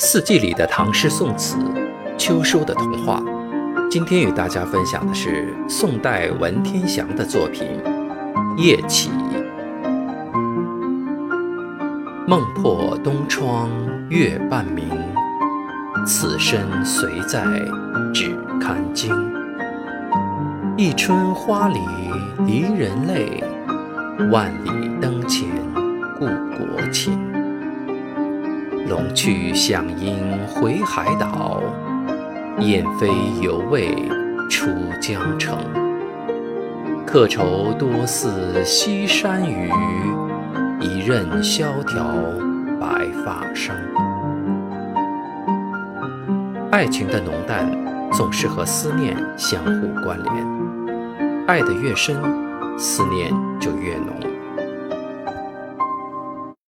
四季里的唐诗宋词，秋收的童话。今天与大家分享的是宋代文天祥的作品《夜起》。梦破东窗月半明，此身随在只堪惊。一春花里离人泪，万里灯前顾国情。龙去响应回海岛，雁飞犹未出江城。客愁多似西山雨，一任萧条白发生。爱情的浓淡总是和思念相互关联，爱得越深，思念就越浓。